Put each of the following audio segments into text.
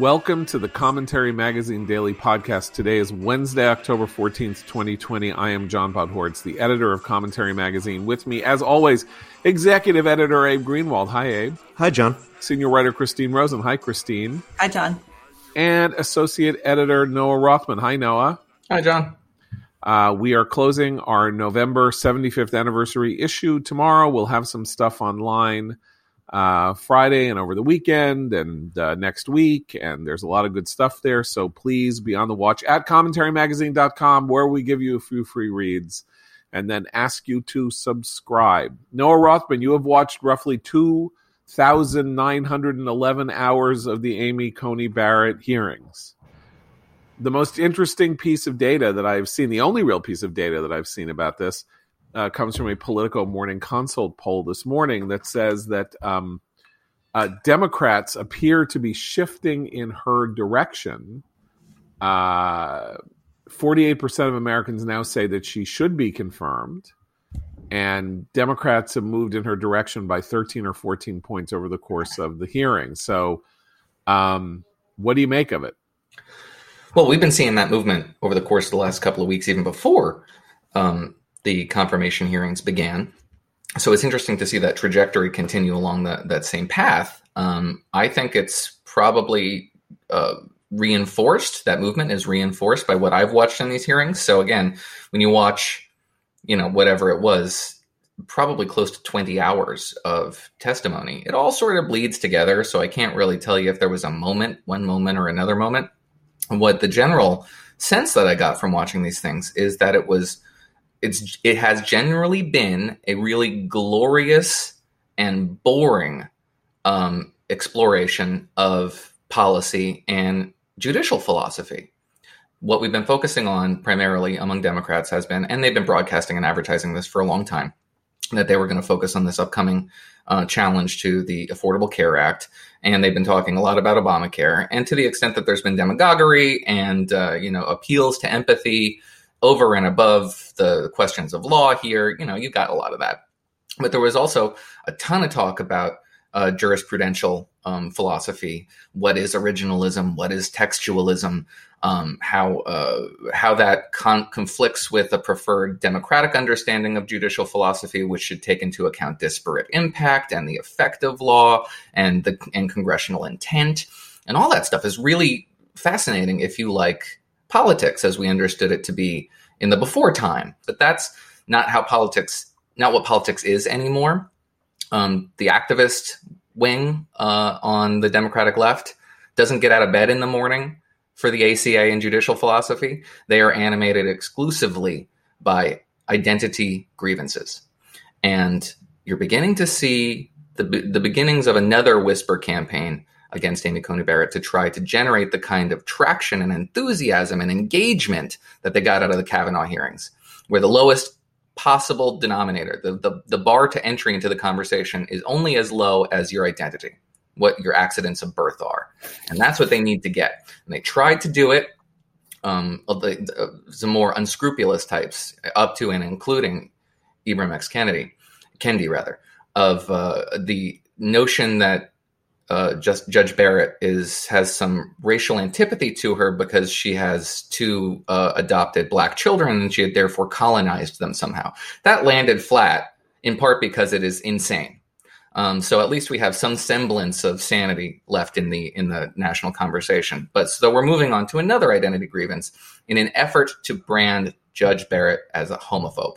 Welcome to the Commentary Magazine Daily Podcast. Today is Wednesday, October 14th, 2020. I am John Podhoretz, the editor of Commentary Magazine. With me, as always, executive editor Abe Greenwald. Hi, Abe. Hi, John. Senior writer Christine Rosen. Hi, Christine. Hi, John. And associate editor Noah Rothman. Hi, Noah. Hi, John. Uh, we are closing our November 75th anniversary issue tomorrow. We'll have some stuff online uh, Friday and over the weekend and uh, next week. And there's a lot of good stuff there. So please be on the watch at commentarymagazine.com where we give you a few free reads and then ask you to subscribe. Noah Rothman, you have watched roughly 2,911 hours of the Amy Coney Barrett hearings. The most interesting piece of data that I've seen, the only real piece of data that I've seen about this, uh, comes from a Politico Morning Consult poll this morning that says that um, uh, Democrats appear to be shifting in her direction. Uh, 48% of Americans now say that she should be confirmed. And Democrats have moved in her direction by 13 or 14 points over the course of the hearing. So, um, what do you make of it? Well, we've been seeing that movement over the course of the last couple of weeks, even before um, the confirmation hearings began. So it's interesting to see that trajectory continue along that, that same path. Um, I think it's probably uh, reinforced, that movement is reinforced by what I've watched in these hearings. So again, when you watch, you know, whatever it was, probably close to 20 hours of testimony, it all sort of bleeds together. So I can't really tell you if there was a moment, one moment or another moment. What the general sense that I got from watching these things is that it was it's it has generally been a really glorious and boring um, exploration of policy and judicial philosophy. What we've been focusing on primarily among Democrats has been, and they've been broadcasting and advertising this for a long time, that they were going to focus on this upcoming uh, challenge to the Affordable Care Act. And they've been talking a lot about Obamacare. And to the extent that there's been demagoguery and, uh, you know, appeals to empathy over and above the questions of law here. You know, you got a lot of that. But there was also a ton of talk about uh, jurisprudential um, philosophy. What is originalism? What is textualism? Um, how uh, how that con- conflicts with a preferred democratic understanding of judicial philosophy, which should take into account disparate impact and the effect of law and the and congressional intent, and all that stuff is really fascinating if you like politics as we understood it to be in the before time. But that's not how politics, not what politics is anymore. Um, the activist wing uh, on the Democratic left doesn't get out of bed in the morning for the ACA and judicial philosophy. They are animated exclusively by identity grievances. And you're beginning to see the, the beginnings of another whisper campaign against Amy Coney Barrett to try to generate the kind of traction and enthusiasm and engagement that they got out of the Kavanaugh hearings, where the lowest possible denominator, the, the, the bar to entry into the conversation is only as low as your identity, what your accidents of birth are. And that's what they need to get. And they tried to do it. Um, the more unscrupulous types, up to and including Ibram X. Kennedy, Kendi rather, of uh, the notion that uh, just Judge Barrett is has some racial antipathy to her because she has two uh, adopted black children and she had therefore colonized them somehow. That landed flat in part because it is insane. Um, so at least we have some semblance of sanity left in the in the national conversation. But so we're moving on to another identity grievance in an effort to brand Judge Barrett as a homophobe.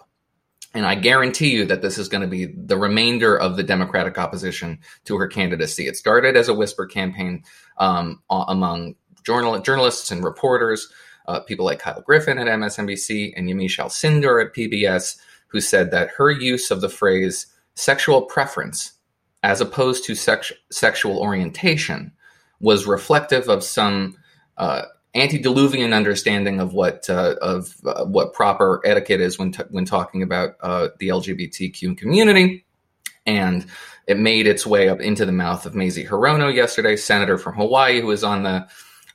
And I guarantee you that this is going to be the remainder of the Democratic opposition to her candidacy. It started as a whisper campaign um, among journal- journalists and reporters, uh, people like Kyle Griffin at MSNBC and Yamiche Alcindor at PBS, who said that her use of the phrase sexual preference as opposed to sex- sexual orientation was reflective of some uh, antediluvian understanding of what uh, of uh, what proper etiquette is when t- when talking about uh, the LGBTQ community, and it made its way up into the mouth of Mazie Hirono yesterday, senator from Hawaii, who was on the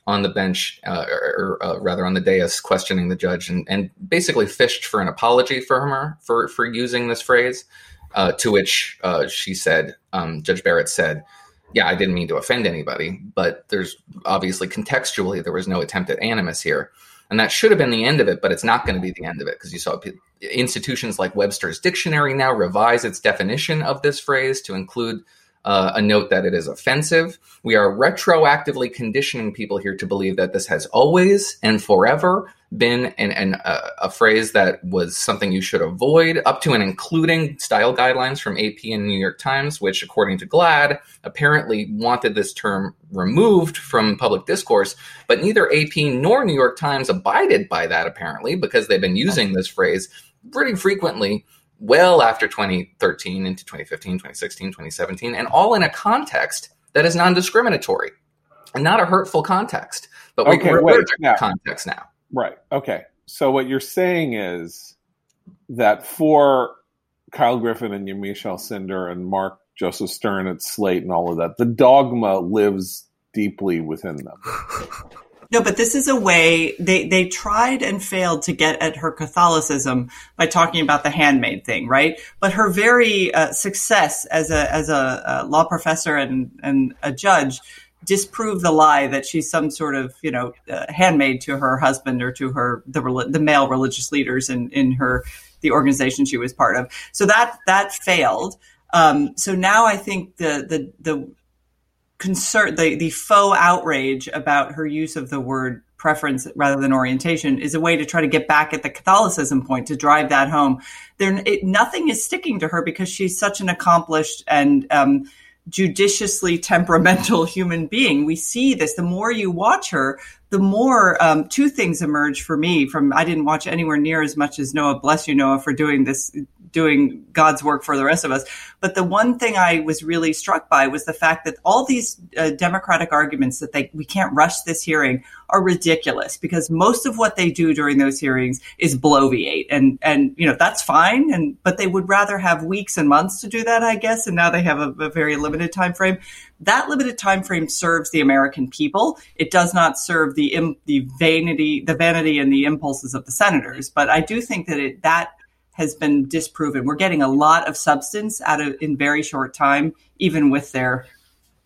on the bench, uh, or, uh, rather on the dais, questioning the judge, and, and basically fished for an apology from her for for using this phrase. Uh, to which she said, um, Judge Barrett said, yeah, I didn't mean to offend anybody, but there's obviously contextually there was no attempt at animus here. And that should have been the end of it, but it's not going to be the end of it because you saw institutions like Webster's Dictionary now revise its definition of this phrase to include uh, a note that it is offensive. We are retroactively conditioning people here to believe that this has always and forever been an, an, uh, a phrase that was something you should avoid, up to and including style guidelines from AP and New York Times, which, according to GLAAD, apparently wanted this term removed from public discourse. But neither AP nor New York Times abided by that, apparently, because they've been using this phrase pretty frequently well after 2013 into 2015, 2016, 2017, and all in a context that is non discriminatory and not a hurtful context. But we okay, wait, now, context now. Right. Okay. So what you're saying is that for Kyle Griffin and Yamiche Alcindor and Mark Joseph Stern at Slate and all of that, the dogma lives deeply within them. No, but this is a way they they tried and failed to get at her Catholicism by talking about the handmaid thing, right? But her very uh, success as a as a, a law professor and and a judge disproved the lie that she's some sort of you know uh, handmaid to her husband or to her the the male religious leaders in in her the organization she was part of. So that that failed. Um, so now I think the the the concern, the, the faux outrage about her use of the word preference rather than orientation is a way to try to get back at the Catholicism point to drive that home. There, it, nothing is sticking to her because she's such an accomplished and um, judiciously temperamental human being. We see this. The more you watch her, the more um, two things emerge for me. From I didn't watch anywhere near as much as Noah. Bless you, Noah, for doing this doing God's work for the rest of us. But the one thing I was really struck by was the fact that all these uh, Democratic arguments that they we can't rush this hearing are ridiculous because most of what they do during those hearings is bloviate, and and you know that's fine. And but they would rather have weeks and months to do that, I guess. And now they have a, a very limited time frame. That limited time frame serves the American people. It does not serve the the vanity, the vanity and the impulses of the senators. But I do think that it that has been disproven. We're getting a lot of substance out of in very short time, even with their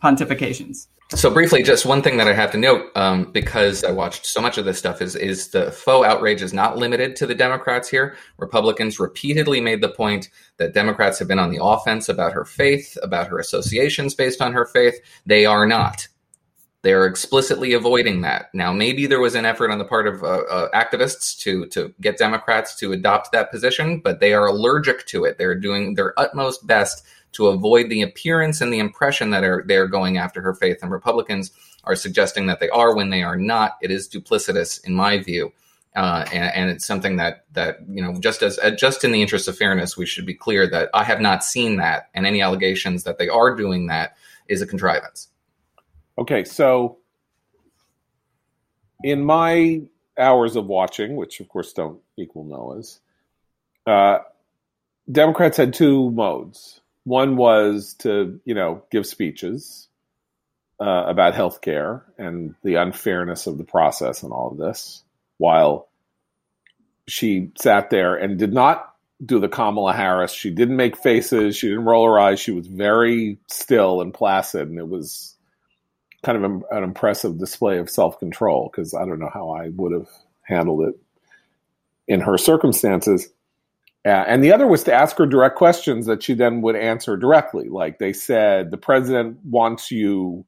pontifications. So briefly, just one thing that I have to note, um, because I watched so much of this stuff, is is the faux outrage is not limited to the Democrats here. Republicans repeatedly made the point that Democrats have been on the offense about her faith, about her associations based on her faith. They are not. They're explicitly avoiding that. Now, maybe there was an effort on the part of uh, uh, activists to to get Democrats to adopt that position, but they are allergic to it. They're doing their utmost best to avoid the appearance and the impression that are they're going after her faith. And Republicans are suggesting that they are when they are not. It is duplicitous, in my view. Uh, and, and, it's something that that you know just as uh, just in the interest of fairness, we should be clear that I have not seen that, and any allegations that they are doing that is a contrivance. Okay, so in my hours of watching, which of course don't equal Noah's, uh, Democrats had two modes. One was to, you know, give speeches uh, about health care and the unfairness of the process and all of this, while she sat there and did not do the Kamala Harris. She didn't make faces. She didn't roll her eyes. She was very still and placid, and it was kind of an impressive display of self control because I don't know how I would have handled it in her circumstances. Uh, and the other was to ask her direct questions that she then would answer directly. Like they said, the president wants you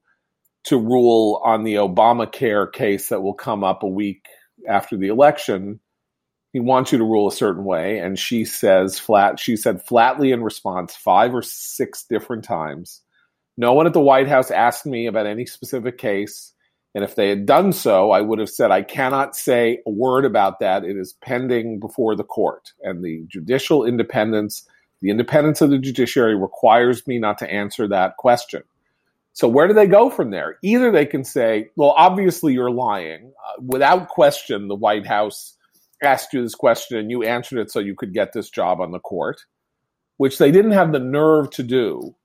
to rule on the Obamacare case that will come up a week after the election. He wants you to rule a certain way. And she says flat, she said flatly in response five or six different times no one at the White House asked me about any specific case. And if they had done so, I would have said, I cannot say a word about that. It is pending before the court. And the judicial independence, the independence of the judiciary requires me not to answer that question. So where do they go from there? Either they can say, well, obviously you're lying. Uh, without question, the White House asked you this question and you answered it so you could get this job on the court, which they didn't have the nerve to do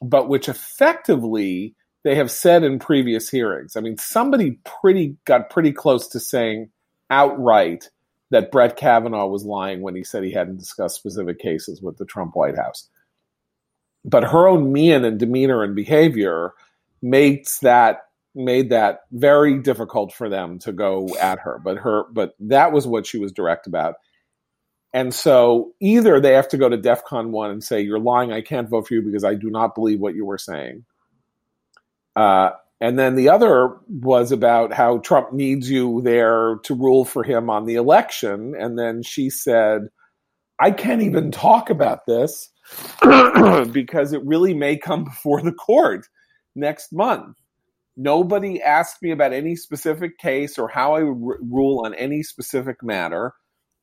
but which effectively they have said in previous hearings. I mean, somebody pretty got pretty close to saying outright that Brett Kavanaugh was lying when he said he hadn't discussed specific cases with the Trump White House. But her own mien and demeanor and behavior makes that made that very difficult for them to go at her. But her, but that was what she was direct about. And so either they have to go to DEFCON one and say, "You're lying. I can't vote for you because I do not believe what you were saying." Uh, and then the other was about how Trump needs you there to rule for him on the election. And then she said, I can't even talk about this because it really may come before the court next month. Nobody asked me about any specific case or how I would r- rule on any specific matter,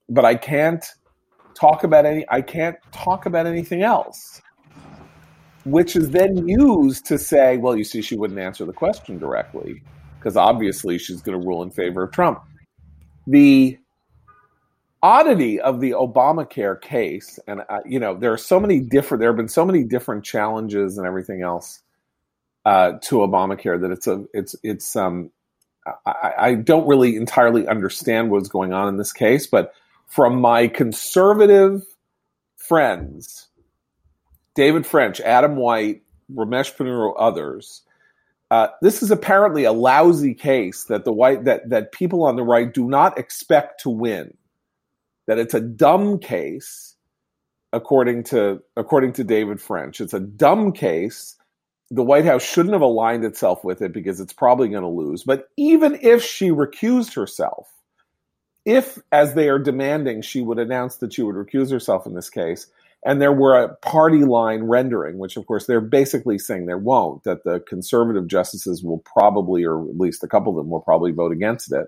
but I can't talk about any I can't talk about anything else which is then used to say, well, you see, she wouldn't answer the question directly because obviously she's going to rule in favor of Trump. The oddity of the Obamacare case, and uh, you know, there are so many different. There have been so many different challenges and everything else uh, to Obamacare that it's a it's it's um I, I don't really entirely understand what's going on in this case, but from my conservative friends David French, Adam White, Ramesh Ponnuru, others. Uh, this is apparently a lousy case that the white that that people on the right do not expect to win. That it's a dumb case, according to according to David French. It's a dumb case. The White House shouldn't have aligned itself with it because it's probably going to lose. But even if she recused herself, if as they are demanding, she would announce that she would recuse herself in this case, and there were a party line rendering, which of course they're basically saying there won't, that the conservative justices will probably, or at least a couple of them will probably vote against it.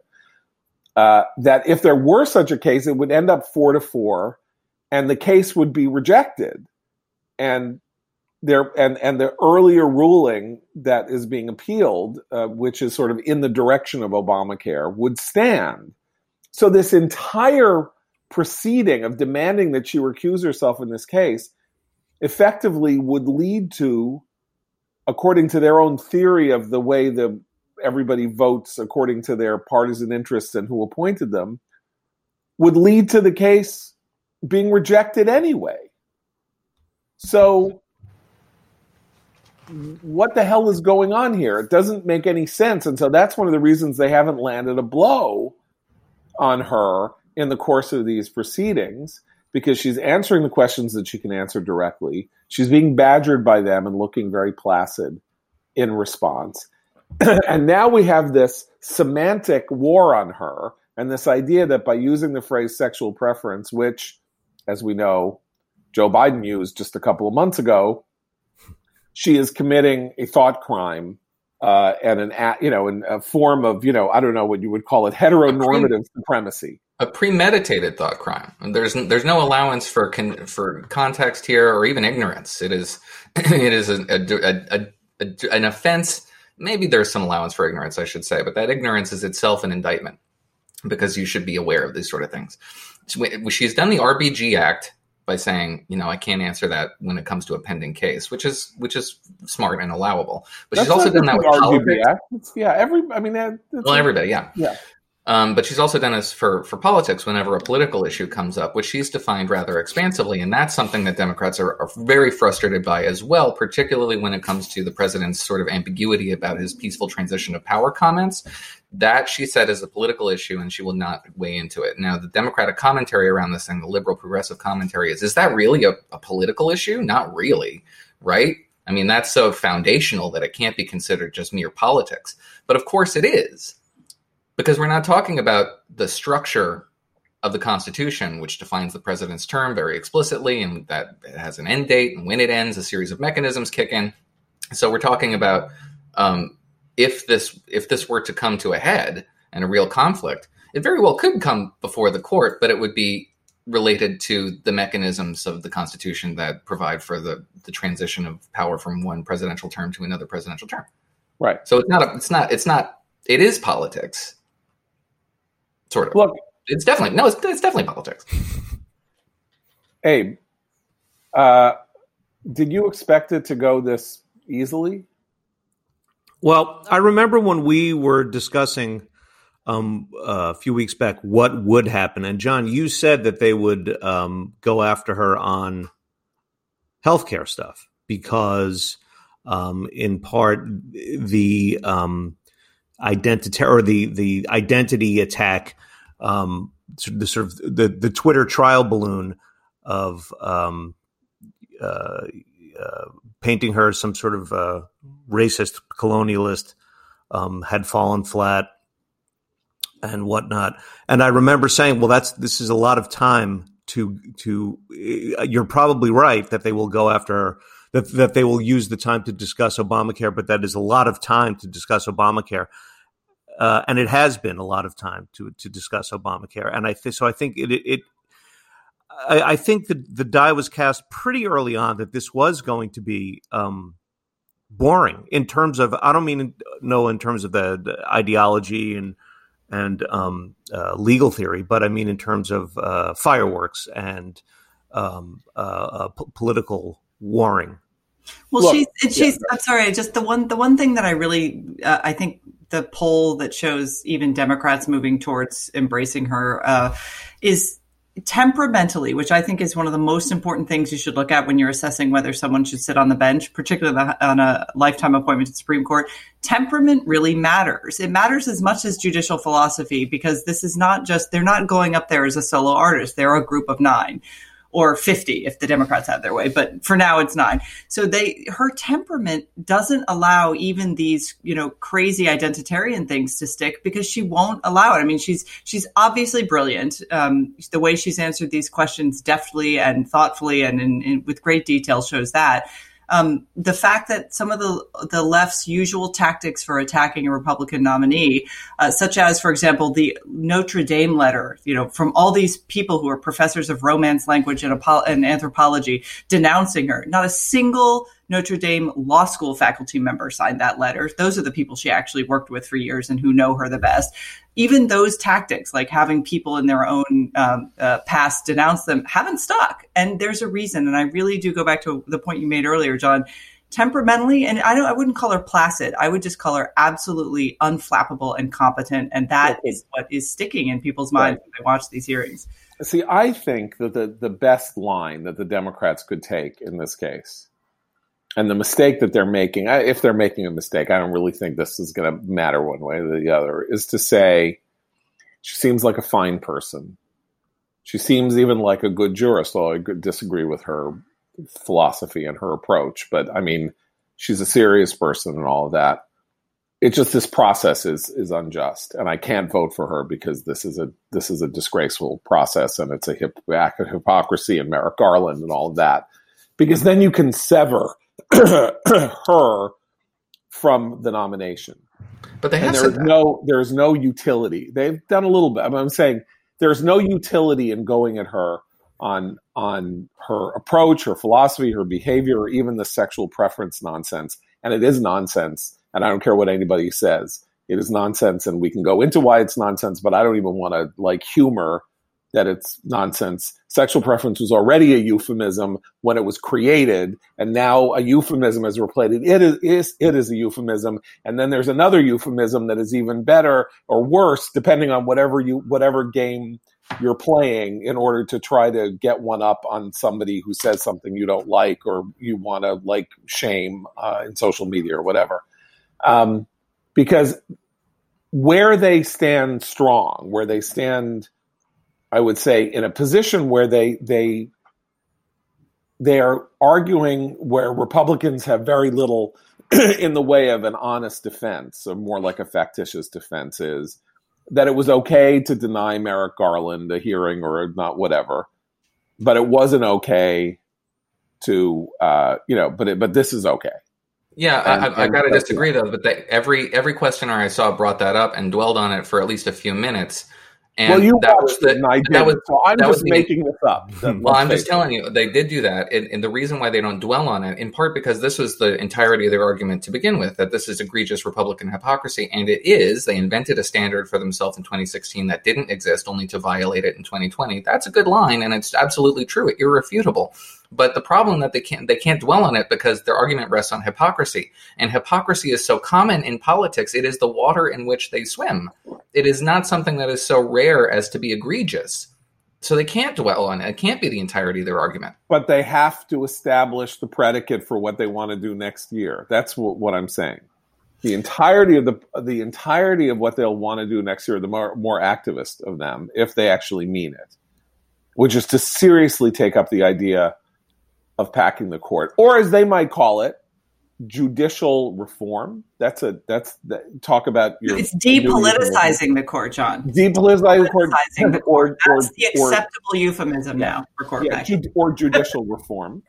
Uh, that if there were such a case, it would end up four to four, and the case would be rejected. And there, and and the earlier ruling that is being appealed, uh, which is sort of in the direction of Obamacare, would stand. So this entire proceeding of demanding that she recuse herself in this case effectively would lead to according to their own theory of the way the everybody votes according to their partisan interests and who appointed them would lead to the case being rejected anyway. So what the hell is going on here? It doesn't make any sense. And so that's one of the reasons they haven't landed a blow on her in the course of these proceedings because she's answering the questions that she can answer directly. She's being badgered by them and looking very placid in response. and now we have this semantic war on her and this idea that by using the phrase sexual preference, which, as we know, Joe Biden used just a couple of months ago, she is committing a thought crime uh, and an you know in a form of you know I don't know what you would call it heteronormative supremacy a premeditated thought crime. There's there's no allowance for con, for context here or even ignorance. It is it is a, a, a, an offense. Maybe there's some allowance for ignorance, I should say, but that ignorance is itself an indictment because you should be aware of these sort of things. She's done the RBG Act by saying, you know, I can't answer that when it comes to a pending case, which is which is smart and allowable. But That's she's also done that with RBG Act. Yeah, every I mean, well, everybody, yeah, yeah. Um, but she's also done this for, for politics whenever a political issue comes up, which she's defined rather expansively. And that's something that Democrats are, are, very frustrated by as well, particularly when it comes to the president's sort of ambiguity about his peaceful transition of power comments. That she said is a political issue and she will not weigh into it. Now, the Democratic commentary around this thing, the liberal progressive commentary is, is that really a, a political issue? Not really, right? I mean, that's so foundational that it can't be considered just mere politics. But of course it is because we're not talking about the structure of the Constitution, which defines the president's term very explicitly, and that it has an end date, and when it ends, a series of mechanisms kick in. So we're talking about um, if this if this were to come to a head and a real conflict, it very well could come before the court, but it would be related to the mechanisms of the Constitution that provide for the the transition of power from one presidential term to another presidential term. Right. So it's not a, it's not it's not it is politics Sort of. Look, it's definitely no, it's, it's definitely politics. Abe, uh, did you expect it to go this easily? Well, I remember when we were discussing um, uh, a few weeks back what would happen, and John, you said that they would um, go after her on healthcare stuff because um, in part the um, identity or the the identity attack, um, the sort of the the Twitter trial balloon of um, uh, uh, painting her as some sort of uh, racist colonialist um, had fallen flat and whatnot. And I remember saying, "Well, that's this is a lot of time to to." Uh, you're probably right that they will go after that that they will use the time to discuss Obamacare, but that is a lot of time to discuss Obamacare. Uh, and it has been a lot of time to to discuss Obamacare, and I th- so I think it, it I, I, think that the die was cast pretty early on that this was going to be um, boring in terms of I don't mean no in terms of the, the ideology and and um, uh, legal theory, but I mean in terms of uh, fireworks and um, uh, uh p- political warring. Well, Look, she's she's. Yeah. I'm sorry. Just the one the one thing that I really uh, I think the poll that shows even Democrats moving towards embracing her uh, is temperamentally, which I think is one of the most important things you should look at when you're assessing whether someone should sit on the bench, particularly on a lifetime appointment to the Supreme Court. Temperament really matters. It matters as much as judicial philosophy because this is not just, they're not going up there as a solo artist. They're a group of nine or 50 if the Democrats have their way, but for now it's nine. So they, her temperament doesn't allow even these, you know, crazy identitarian things to stick because she won't allow it. I mean, she's, she's obviously brilliant. Um, the way she's answered these questions deftly and thoughtfully and in, in, with great detail shows that um, the fact that some of the the left's usual tactics for attacking a Republican nominee, uh, such as, for example, the Notre Dame letter, you know, from all these people who are professors of Romance language and, and anthropology denouncing her, not a single Notre Dame law school faculty member signed that letter. Those are the people she actually worked with for years and who know her the best. Even those tactics, like having people in their own um, uh, past denounce them, haven't stuck. And there's a reason. And I really do go back to the point you made earlier, John. Temperamentally, and I don't, I wouldn't call her placid. I would just call her absolutely unflappable and competent, and that is what is sticking in people's minds right. when they watch these hearings. See, I think that the the best line that the Democrats could take in this case and the mistake that they're making, if they're making a mistake, I don't really think this is going to matter one way or the other, is to say she seems like a fine person. She seems even like a good jurist, though I disagree with her philosophy and her approach. But I mean, she's a serious person and all of that. It's just this process is is unjust, and I can't vote for her because this is a this is a disgraceful process, and it's a hip, of hypocrisy and Merrick Garland and all of that. Because then you can sever her from the nomination. But they have and there's no there's no utility. They've done a little bit. I'm saying there's no utility in going at her on on her approach, her philosophy, her behavior, or even the sexual preference nonsense. And it is nonsense. And I don't care what anybody says. It is nonsense, and we can go into why it's nonsense. But I don't even want to like humor that it's nonsense. Sexual preference was already a euphemism when it was created, and now a euphemism is replaced. It is, is it is a euphemism, and then there's another euphemism that is even better or worse, depending on whatever you whatever game you're playing, in order to try to get one up on somebody who says something you don't like or you want to like shame uh, in social media or whatever. Um, because where they stand strong, where they stand I would say, in a position where they they they are arguing where Republicans have very little in the way of an honest defense, or more like a factitious defense, is that it was okay to deny Merrick Garland a hearing or not whatever, but it wasn't okay to uh, you know, but it, but this is okay. Yeah, and, I, I got to disagree though. But they, every every questioner I saw brought that up and dwelled on it for at least a few minutes. And well, you that was the, and I did. That was, so I'm just making this up. well, I'm just telling you, they did do that. And, and, the reason why they don't dwell on it, in part because this was the entirety of their argument to begin with, that this is egregious Republican hypocrisy. And it is. They invented a standard for themselves in 2016 that didn't exist, only to violate it in 2020. That's a good line, and it's absolutely true, irrefutable. But the problem that they can't they can't dwell on it because their argument rests on hypocrisy. And hypocrisy is so common in politics, it is the water in which they swim. It is not something that is so rare as to be egregious. So they can't dwell on it. It can't be the entirety of their argument. But they have to establish the predicate for what they want to do next year. That's what, what I'm saying. The entirety of the the entirety of what they'll want to do next year, the more, more activist of them, if they actually mean it, which is to seriously take up the idea of packing the court, or as they might call it, judicial reform. That's a that's that, talk about your. It's depoliticizing the court, John. Depoliticizing the court, the court. Or, that's or, the acceptable or, euphemism yeah, now for court yeah, ju- or judicial reform.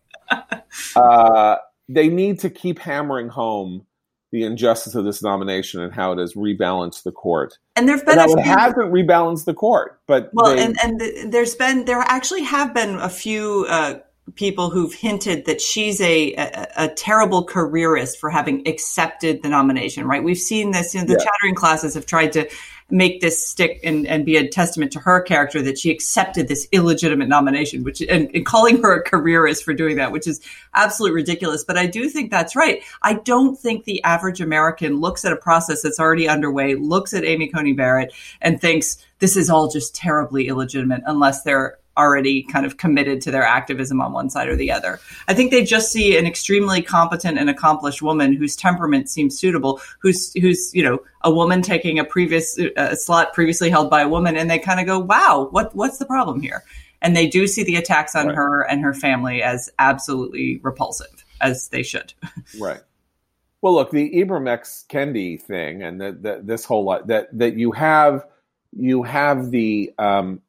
uh, they need to keep hammering home the injustice of this nomination and how it has rebalanced the court. And there've been and a few, it hasn't rebalanced the court, but well, they, and and there's been there actually have been a few. Uh, people who've hinted that she's a, a, a, terrible careerist for having accepted the nomination, right? We've seen this, you know, the yeah. chattering classes have tried to make this stick and, and be a testament to her character that she accepted this illegitimate nomination, which and, and calling her a careerist for doing that, which is absolutely ridiculous. But I do think that's right. I don't think the average American looks at a process that's already underway, looks at Amy Coney Barrett and thinks this is all just terribly illegitimate unless they're already kind of committed to their activism on one side or the other. I think they just see an extremely competent and accomplished woman whose temperament seems suitable, who's who's you know a woman taking a previous slot previously held by a woman, and they kind of go, "Wow, what what's the problem here?" And they do see the attacks on right. her and her family as absolutely repulsive, as they should. Right. Well, look, the Ibram X Kendi thing, and that this whole lot that that you have you have the um,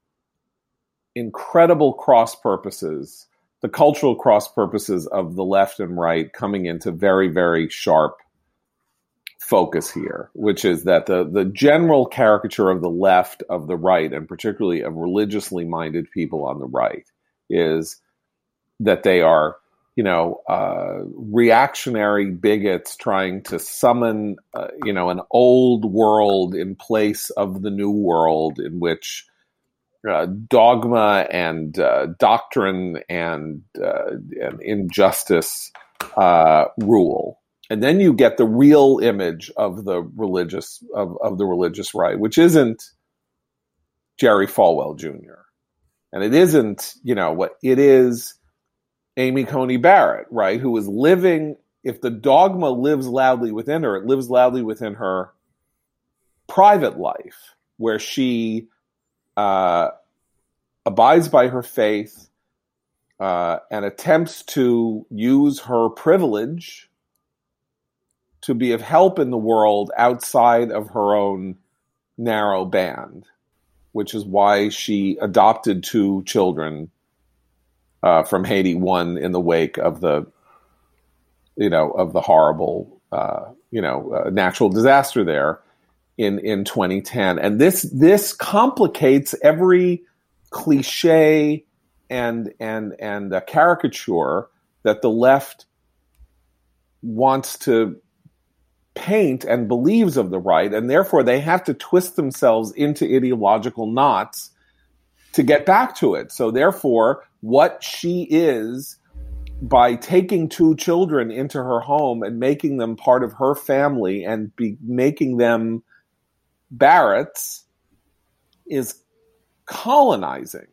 incredible cross purposes, the cultural cross purposes of the left and right coming into very, very sharp focus here, which is that the, the general caricature of the left, of the right, and particularly of religiously minded people on the right, is that they are, you know, uh, reactionary bigots trying to summon, uh, you know, an old world in place of the new world in which uh, dogma and uh, doctrine and, uh, and injustice uh, rule. And then you get the real image of the religious of, of the religious right, which isn't Jerry Falwell Jr. And it isn't, you know, what it is Amy Coney Barrett, right, who is living if the dogma lives loudly within her, it lives loudly within her private life, where she uh, abides by her faith uh, and attempts to use her privilege to be of help in the world outside of her own narrow band, which is why she adopted two children uh, from Haiti, one in the wake of the, you know, of the horrible, uh, you know, uh, natural disaster there, in in 2010 and this this complicates every cliche and and and a caricature that the left wants to paint and believes of the right. And therefore they have to twist themselves into ideological knots to get back to it. So therefore what she is by taking two children into her home and making them part of her family and be making them Barrett's is colonizing,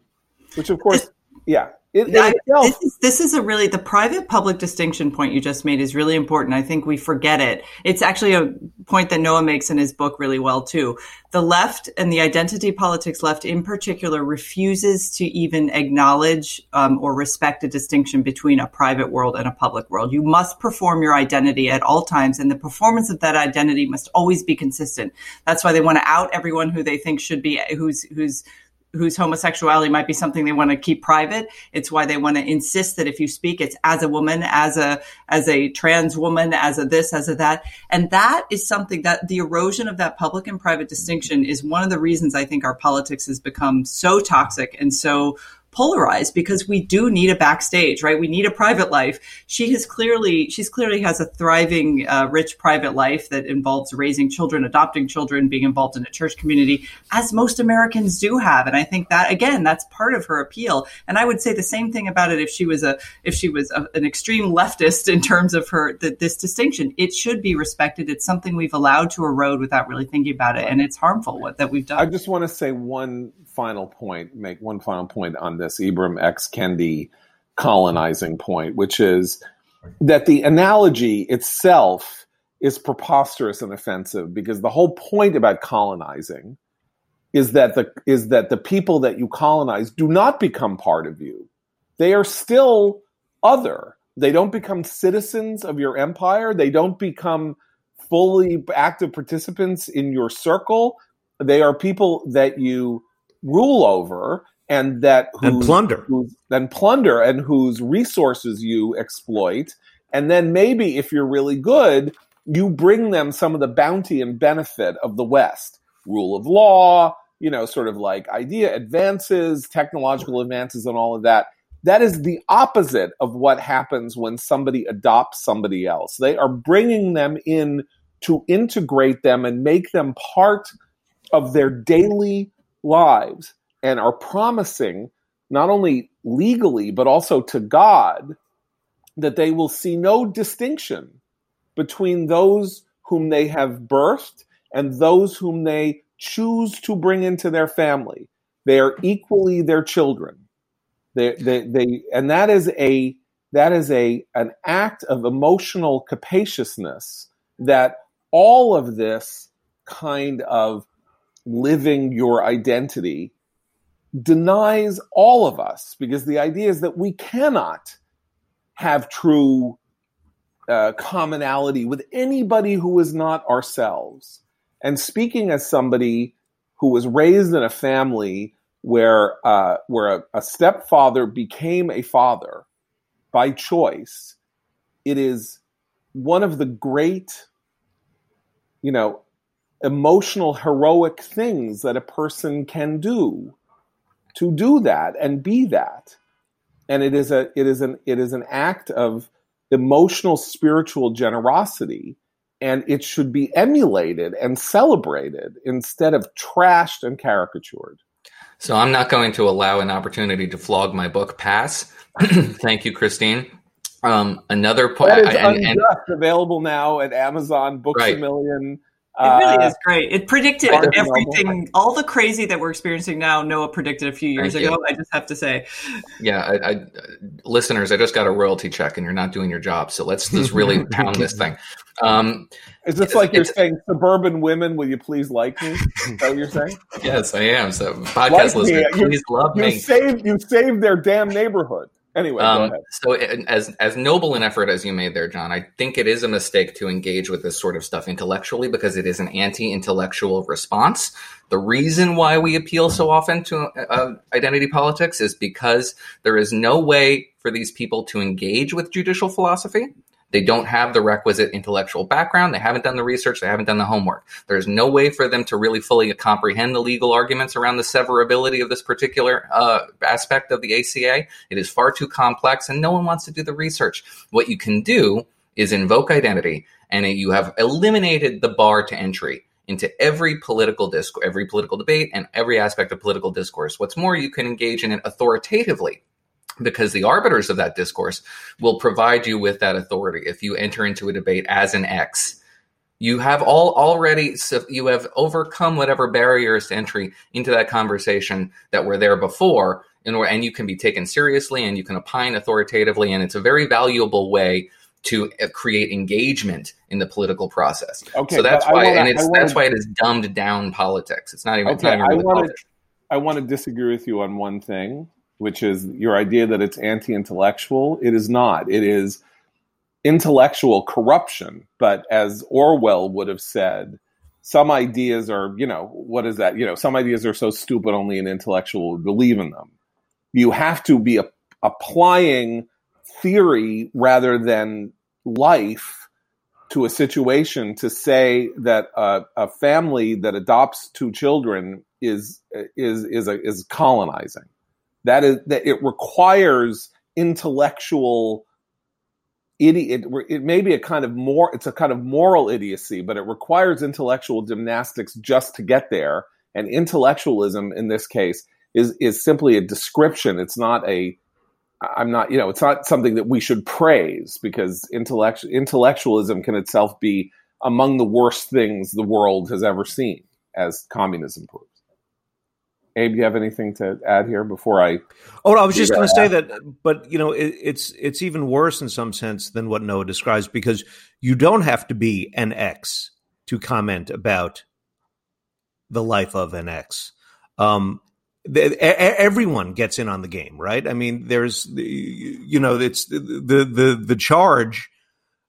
which of course, yeah, it, I, this, is, this is a really the private public distinction point you just made is really important. I think we forget it. It's actually a point that Noah makes in his book really well too. The left and the identity politics left in particular refuses to even acknowledge um, or respect a distinction between a private world and a public world. You must perform your identity at all times, and the performance of that identity must always be consistent. That's why they want to out everyone who they think should be who's who's whose homosexuality might be something they want to keep private. It's why they want to insist that if you speak, it's as a woman, as a as a trans woman, as a this, as a that. And that is something that the erosion of that public and private distinction is one of the reasons I think our politics has become so toxic and so polarized because we do need a backstage, right? We need a private life. She has clearly, she's clearly has a thriving, uh, rich private life that involves raising children, adopting children, being involved in a church community, as most Americans do have. And I think that again, that's part of her appeal. And I would say the same thing about it if she was a, if she was a, an extreme leftist in terms of her, the, this distinction. It should be respected. It's something we've allowed to erode without really thinking about it. And it's harmful what that we've done. I just want to say one final point, make one final point on this Ibram X. Kendi colonizing point, which is that the analogy itself is preposterous and offensive because the whole point about colonizing is that the is that the people that you colonize do not become part of you. They are still other. They don't become citizens of your empire. They don't become fully active participants in your circle. They are people that you rule over and that whose, and plunder. whose, and plunder and whose resources you exploit. And then maybe if you're really good you bring them some of the bounty and benefit of the west. Rule of law you know sort of like idea advances technological advances and all of that. That is the opposite of what happens when somebody adopts somebody else. They are bringing them in to integrate them and make them part of their daily lives and are promising not only legally but also to God that they will see no distinction between those whom they have birthed and those whom they choose to bring into their family. They are equally their children. They, they, they, and that is a that is a an act of emotional capaciousness that all of this kind of living your identity denies all of us because the idea is that we cannot have true uh, commonality with anybody who is not ourselves. And speaking as somebody who was raised in a family where uh, where a, a stepfather became a father by choice, it is one of the great, you know, emotional heroic things that a person can do to do that and be that. And it is a it is an it is an act of emotional spiritual generosity and it should be emulated and celebrated instead of trashed and caricatured. So i'm not going to allow an opportunity to flog my book pass thank you christine. Um, another point and, and, available now at amazon books right. a million it really uh, is great. It predicted everything, all the crazy that we're experiencing now. Noah predicted a few years Thank ago. You. I just have to say. Yeah, I, I, listeners, I just got a royalty check, and you're not doing your job. So let's just really pound this thing. Um, is this like you're saying, suburban women, will you please like me? Is that what you're saying? yes, I am. So podcast like listeners, please you, love you me. Saved, you saved their damn neighborhood. Anyway, um, so as as noble an effort as you made there, John, I think it is a mistake to engage with this sort of stuff intellectually because it is an anti-intellectual response. The reason why we appeal so often to uh, identity politics is because there is no way for these people to engage with judicial philosophy they don't have the requisite intellectual background. They haven't done the research. They haven't done the homework. There's no way for them to really fully comprehend the legal arguments around the severability of this particular uh, aspect of the ACA. It is far too complex, and no one wants to do the research. What you can do is invoke identity, and you have eliminated the bar to entry into every political discourse, every political debate, and every aspect of political discourse. What's more, you can engage in it authoritatively because the arbiters of that discourse will provide you with that authority if you enter into a debate as an X. You have all already you have overcome whatever barriers to entry into that conversation that were there before, and, and you can be taken seriously and you can opine authoritatively, and it's a very valuable way to uh, create engagement in the political process. Okay, so that's why, wanna, and it's wanna, that's why it is dumbed down politics. It's not even. Okay, not even I want to. I want to disagree with you on one thing which is your idea that it's anti intellectual. It is not. It is intellectual corruption. But as Orwell would have said, some ideas are, you know, what is that? You know, some ideas are so stupid only an intellectual would believe in them. You have to be a, applying theory rather than life to a situation to say that a, a family that adopts two children is is is a, is colonizing that is that it requires intellectual idiot it, may be a kind of more it's a kind of moral idiocy but it requires intellectual gymnastics just to get there. And intellectualism in this case is is simply a description. It's not a i'm not you know it's not something that we should praise because intellect, intellectualism can itself be among the worst things the world has ever seen as communism proves Abe, you have anything to add here before I? Oh, I was just going to say that, but you know, it, it's it's even worse in some sense than what Noah describes because you don't have to be an X to comment about the life of an X. Um, the, everyone gets in on the game, right? I mean, there's, you know, it's the the the charge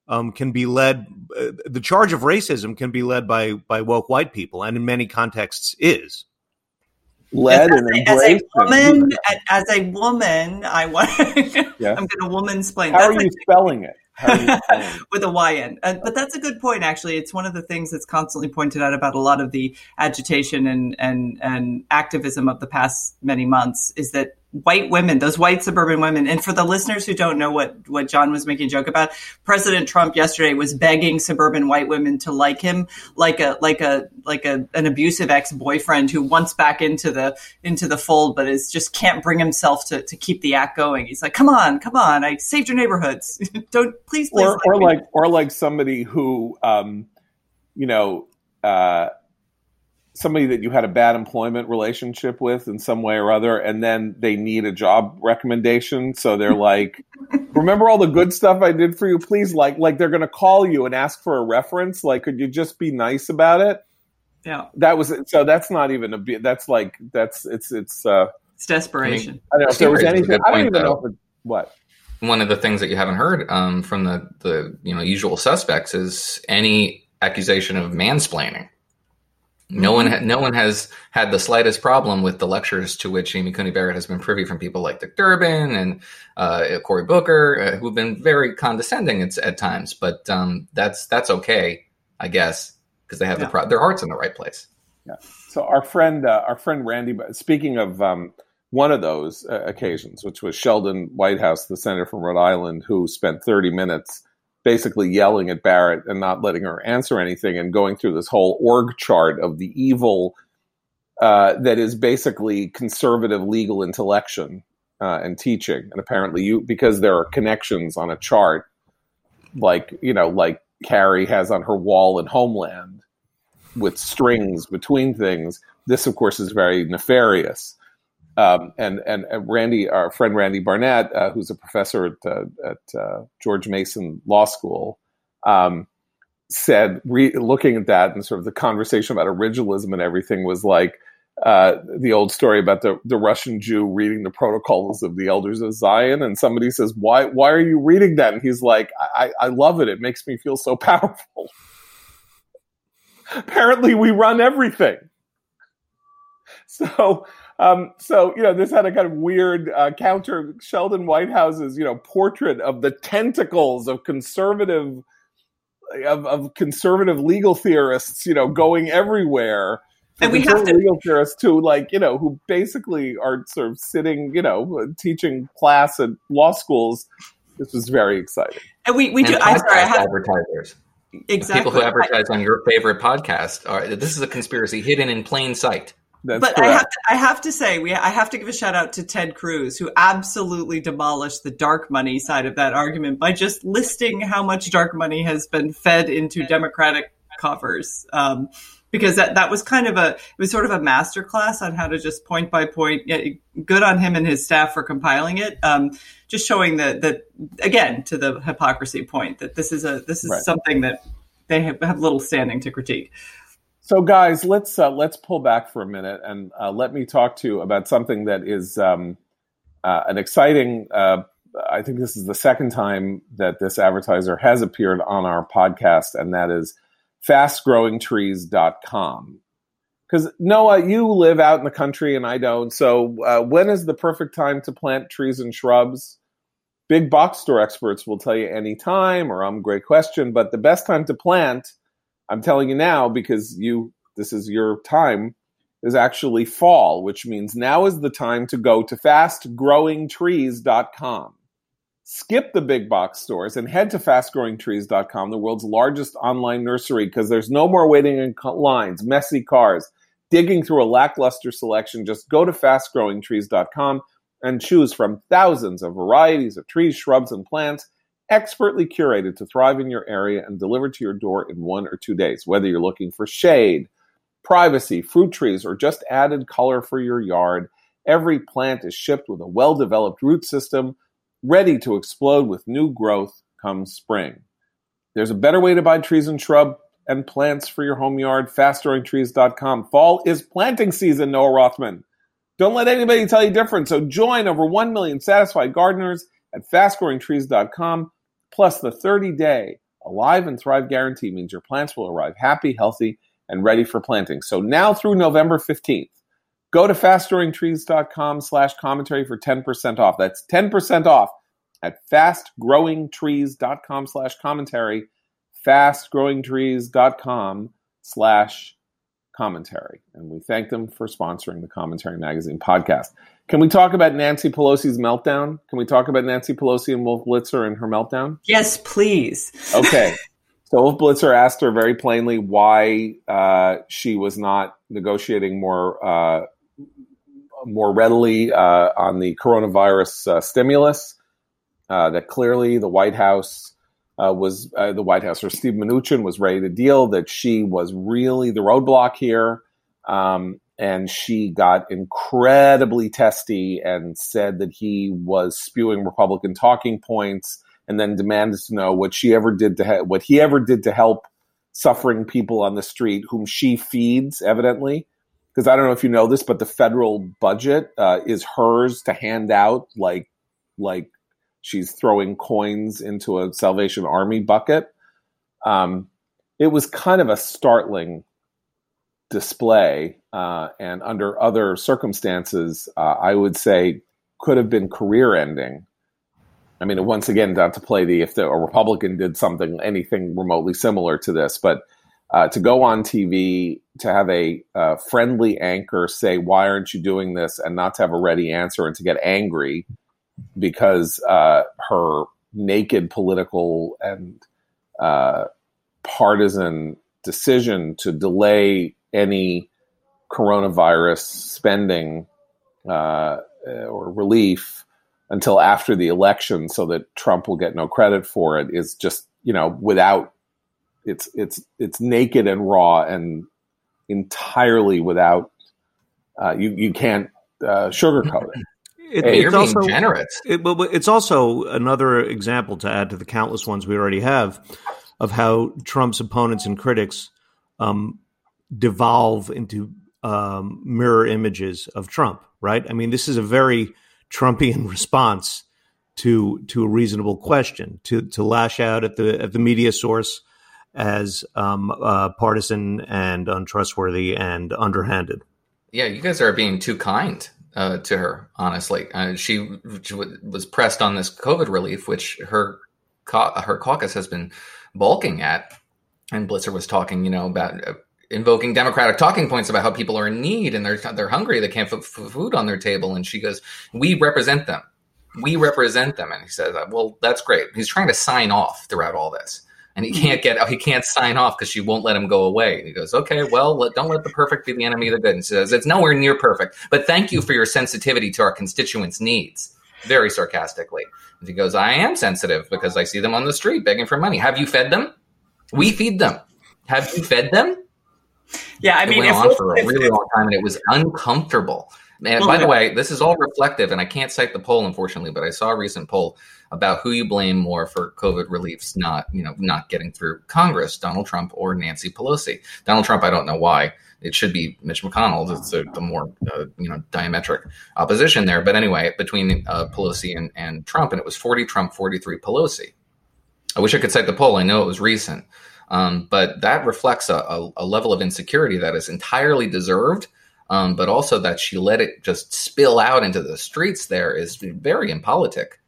um, can be led. Uh, the charge of racism can be led by by woke white people, and in many contexts is led as, and a, as a woman. As a woman, I want. yeah. I'm going to woman explain. How That's are you spelling it? with a Y in. Uh, but that's a good point, actually. It's one of the things that's constantly pointed out about a lot of the agitation and, and, and activism of the past many months is that white women, those white suburban women. And for the listeners who don't know what, what John was making a joke about, President Trump yesterday was begging suburban white women to like him, like a, like a, like a, an abusive ex-boyfriend who wants back into the, into the fold, but is just can't bring himself to, to keep the act going. He's like, come on, come on. I saved your neighborhoods. don't please, please. Or, or like, or like somebody who, um, you know, uh, somebody that you had a bad employment relationship with in some way or other, and then they need a job recommendation. So they're like, "Remember all the good stuff I did for you? Please, like, like they're going to call you and ask for a reference. Like, could you just be nice about it?" Yeah, that was so. That's not even a. That's like that's it's it's. uh It's desperation. I, mean, I don't know if there was anything. I don't even though. know if it, what one of the things that you haven't heard um, from the the you know usual suspects is any accusation of mansplaining. No one, ha- no one has had the slightest problem with the lectures to which Amy Coney Barrett has been privy from people like Dick Durbin and uh, Cory Booker, uh, who've been very condescending at, at times. But um, that's that's okay, I guess, because they have yeah. the pro- their hearts in the right place. Yeah. So our friend, uh, our friend Randy. Speaking of um, one of those uh, occasions, which was Sheldon Whitehouse, the senator from Rhode Island, who spent 30 minutes basically yelling at Barrett and not letting her answer anything and going through this whole org chart of the evil uh, that is basically conservative legal intellection uh, and teaching. And apparently, you because there are connections on a chart, like you know, like Carrie has on her wall in Homeland, with strings between things. This, of course, is very nefarious. Um, and, and, and Randy, our friend Randy Barnett, uh, who's a professor at, uh, at uh, George Mason Law School, um, said, re- looking at that and sort of the conversation about originalism and everything was like uh, the old story about the, the Russian Jew reading the protocols of the elders of Zion. And somebody says, why, why are you reading that? And he's like, I, I love it. It makes me feel so powerful. Apparently, we run everything. So, um, so you know, this had a kind of weird uh, counter. Sheldon Whitehouse's you know portrait of the tentacles of conservative of, of conservative legal theorists, you know, going everywhere. And we have to legal theorists too, like you know, who basically are sort of sitting, you know, teaching class at law schools. This was very exciting. And we we and do. I'm sorry, I have, advertisers. Exactly. People who advertise I, on your favorite podcast are. This is a conspiracy hidden in plain sight. That's but correct. I have to, I have to say we I have to give a shout out to Ted Cruz who absolutely demolished the dark money side of that argument by just listing how much dark money has been fed into Democratic coffers. Um, because that, that was kind of a it was sort of a master class on how to just point by point. Good on him and his staff for compiling it. Um, just showing that that again to the hypocrisy point that this is a this is right. something that they have, have little standing to critique. So, guys, let's uh, let's pull back for a minute and uh, let me talk to you about something that is um, uh, an exciting. Uh, I think this is the second time that this advertiser has appeared on our podcast, and that is fastgrowingtrees.com. Because Noah, you live out in the country and I don't. So, uh, when is the perfect time to plant trees and shrubs? Big box store experts will tell you any time, or I'm um, great question. But the best time to plant I'm telling you now because you this is your time is actually fall, which means now is the time to go to fastgrowingtrees.com. Skip the big box stores and head to fastgrowingtrees.com, the world's largest online nursery, because there's no more waiting in lines, messy cars, digging through a lackluster selection. Just go to fastgrowingtrees.com and choose from thousands of varieties of trees, shrubs, and plants expertly curated to thrive in your area and delivered to your door in one or two days. Whether you're looking for shade, privacy, fruit trees, or just added color for your yard, every plant is shipped with a well developed root system ready to explode with new growth come spring. There's a better way to buy trees and shrub and plants for your home yard. FastGrowingTrees.com. Fall is planting season, Noah Rothman. Don't let anybody tell you different. So join over 1 million satisfied gardeners at FastGrowingTrees.com. Plus, the 30 day Alive and Thrive guarantee means your plants will arrive happy, healthy, and ready for planting. So now through November 15th, go to fastgrowingtrees.com slash commentary for 10% off. That's 10% off at fastgrowingtrees.com slash commentary, fastgrowingtrees.com slash commentary. And we thank them for sponsoring the Commentary Magazine podcast. Can we talk about Nancy Pelosi's meltdown? Can we talk about Nancy Pelosi and Wolf Blitzer and her meltdown? Yes, please. okay. So Wolf Blitzer asked her very plainly why uh, she was not negotiating more uh, more readily uh, on the coronavirus uh, stimulus. Uh, that clearly the White House uh, was the White House or Steve Mnuchin was ready to deal. That she was really the roadblock here. Um, and she got incredibly testy and said that he was spewing Republican talking points, and then demanded to know what she ever did to he- what he ever did to help suffering people on the street, whom she feeds, evidently. Because I don't know if you know this, but the federal budget uh, is hers to hand out, like like she's throwing coins into a Salvation Army bucket. Um, it was kind of a startling display, uh, and under other circumstances, uh, I would say could have been career ending. I mean, once again, not to play the if the, a Republican did something anything remotely similar to this, but uh, to go on TV to have a uh, friendly anchor say, "Why aren't you doing this?" and not to have a ready answer and to get angry because uh, her naked political and uh, partisan decision to delay any coronavirus spending uh, or relief until after the election so that Trump will get no credit for it is just you know without it's it's it's naked and raw and entirely without uh, you you can't uh, sugarcoat it. It, hey, it's also generous. It, well, it's also another example to add to the countless ones we already have of how Trump's opponents and critics um, devolve into um, mirror images of Trump, right? I mean, this is a very Trumpian response to to a reasonable question to to lash out at the at the media source as um, uh, partisan and untrustworthy and underhanded. Yeah, you guys are being too kind uh, to her. Honestly, uh, she, she, was pressed on this COVID relief, which her her caucus has been balking at, and Blitzer was talking, you know, about uh, invoking democratic talking points about how people are in need and they're they're hungry they can't put food on their table. And she goes we represent them. We represent them. And he says uh, well that's great. He's trying to sign off throughout all this. And he can't get he can't sign off because she won't let him go away. And he goes okay well let, don't let the perfect be the enemy of the good. And says it's nowhere near perfect but thank you for your sensitivity to our constituents needs. Very sarcastically. And he goes i am sensitive because i see them on the street begging for money. Have you fed them? We feed them. Have you fed them yeah, I mean, it went on for a really long time, and it was uncomfortable. And by the way, this is all reflective, and I can't cite the poll, unfortunately, but I saw a recent poll about who you blame more for COVID reliefs not, you know, not getting through Congress, Donald Trump or Nancy Pelosi. Donald Trump, I don't know why. It should be Mitch McConnell. It's a, the more, uh, you know, diametric opposition there. But anyway, between uh, Pelosi and, and Trump, and it was 40 Trump, 43 Pelosi. I wish I could cite the poll. I know it was recent. Um, but that reflects a, a, a, level of insecurity that is entirely deserved. Um, but also that she let it just spill out into the streets there is very impolitic.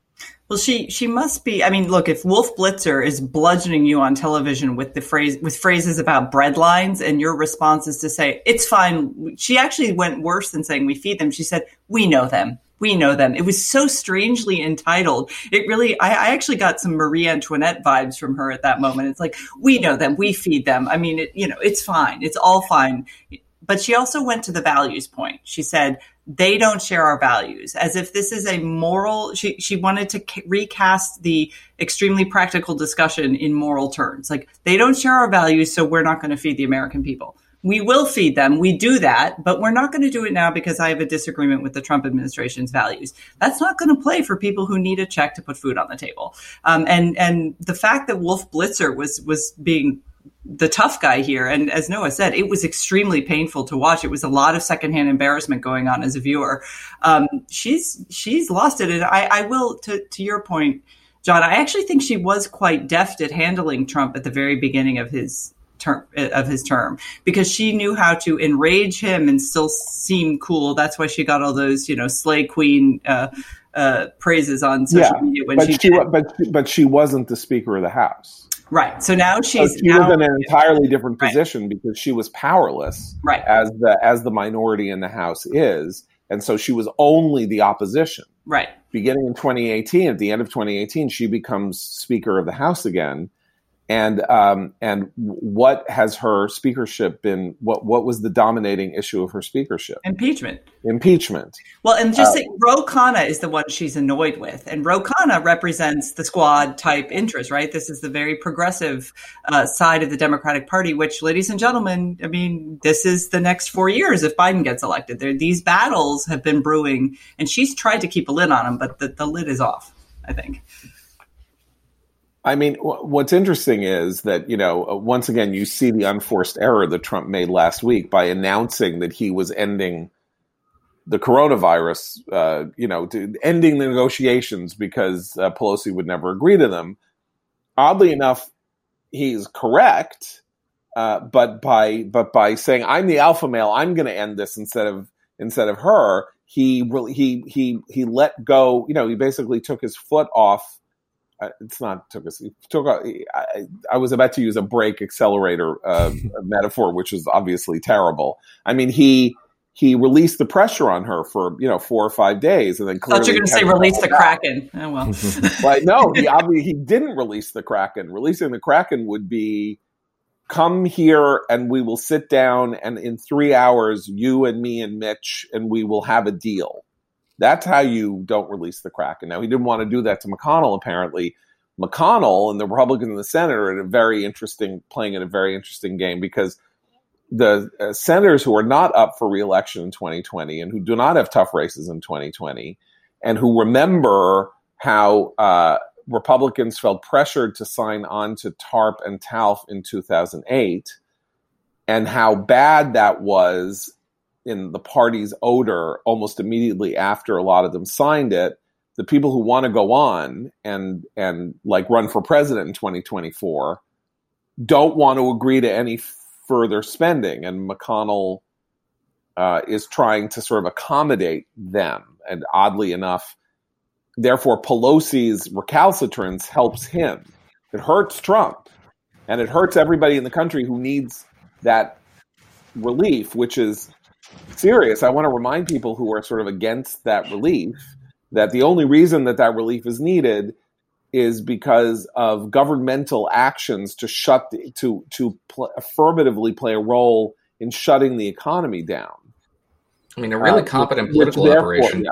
Well, she she must be. I mean, look, if Wolf Blitzer is bludgeoning you on television with the phrase with phrases about breadlines, and your response is to say it's fine. She actually went worse than saying we feed them. She said we know them we know them. It was so strangely entitled. It really, I, I, actually got some Marie Antoinette vibes from her at that moment. It's like, we know them, we feed them. I mean, it, you know, it's fine. It's all fine. But she also went to the values point. She said, they don't share our values as if this is a moral she she wanted to recast the extremely practical discussion in moral terms like they don't share our values so we're not going to feed the american people we will feed them. We do that, but we're not going to do it now because I have a disagreement with the Trump administration's values. That's not going to play for people who need a check to put food on the table. Um, and and the fact that Wolf Blitzer was was being the tough guy here, and as Noah said, it was extremely painful to watch. It was a lot of secondhand embarrassment going on as a viewer. Um, she's she's lost it, and I, I will to to your point. John, I actually think she was quite deft at handling Trump at the very beginning of his term of his term because she knew how to enrage him and still seem cool. That's why she got all those, you know, slay queen uh, uh, praises on social yeah, media when but she, she, but but she wasn't the Speaker of the House. right. So now So she's she now, was in an entirely different Right. position because she was powerless right, as the as the minority in the House is, and so she was only the opposition. right. beginning in 2018, at the end of 2018, she becomes Speaker of the House again. And um, and what has her speakership been? What what was the dominating issue of her speakership? Impeachment. Impeachment. Well, and just Uh, say Ro Khanna is the one she's annoyed with, and Ro Khanna represents the squad type interest, right? This is the very progressive uh, side of the Democratic Party, which, ladies and gentlemen, I mean, this is the next four years if Biden gets elected. There, these battles have been brewing, and she's tried to keep a lid on them, but the, the lid is off. I think. I mean, what's interesting is that, you know, uh, once again, you see the unforced error that Trump made last week by announcing that he was ending the coronavirus, uh, you know, ending the negotiations because uh, Pelosi would never agree to them. Oddly enough, he's correct, uh, but by but by saying I'm the alpha male, I'm going to end this instead of instead of her. He really he he he let go. You know, he basically took his foot off it's not took us he took a, I, I was about to use a brake accelerator uh, metaphor which is obviously terrible i mean he he released the pressure on her for you know four or five days and then I thought you were going to say release the Kraken. Oh well. like no he obviously he didn't release the kraken releasing the kraken would be come here and we will sit down and in three hours you and me and mitch and we will have a deal that's how you don't release the kraken now he didn't want to do that to mcconnell apparently. Mcconnell and the republicans in the senate are in a very interesting playing in a very interesting game because the uh, senators who are not up for reelection in 2020 and who do not have tough races in 2020 and who remember how uh, Republicans felt pressured to sign on to TARP and TALF in 2008 and how bad that was in the party's odor almost immediately after a lot of them signed it. The people who want to go on and and like run for president in 2024 don't want to agree to any further spending, and McConnell uh, is trying to sort of accommodate them. And oddly enough, therefore Pelosi's recalcitrance helps him. It hurts Trump, and it hurts everybody in the country who needs that relief, which is serious. I want to remind people who are sort of against that relief that the only reason that that relief is needed is because of governmental actions to shut the, to to pl- affirmatively play a role in shutting the economy down. I mean, a really Uh, competent which political therefore- operation yeah.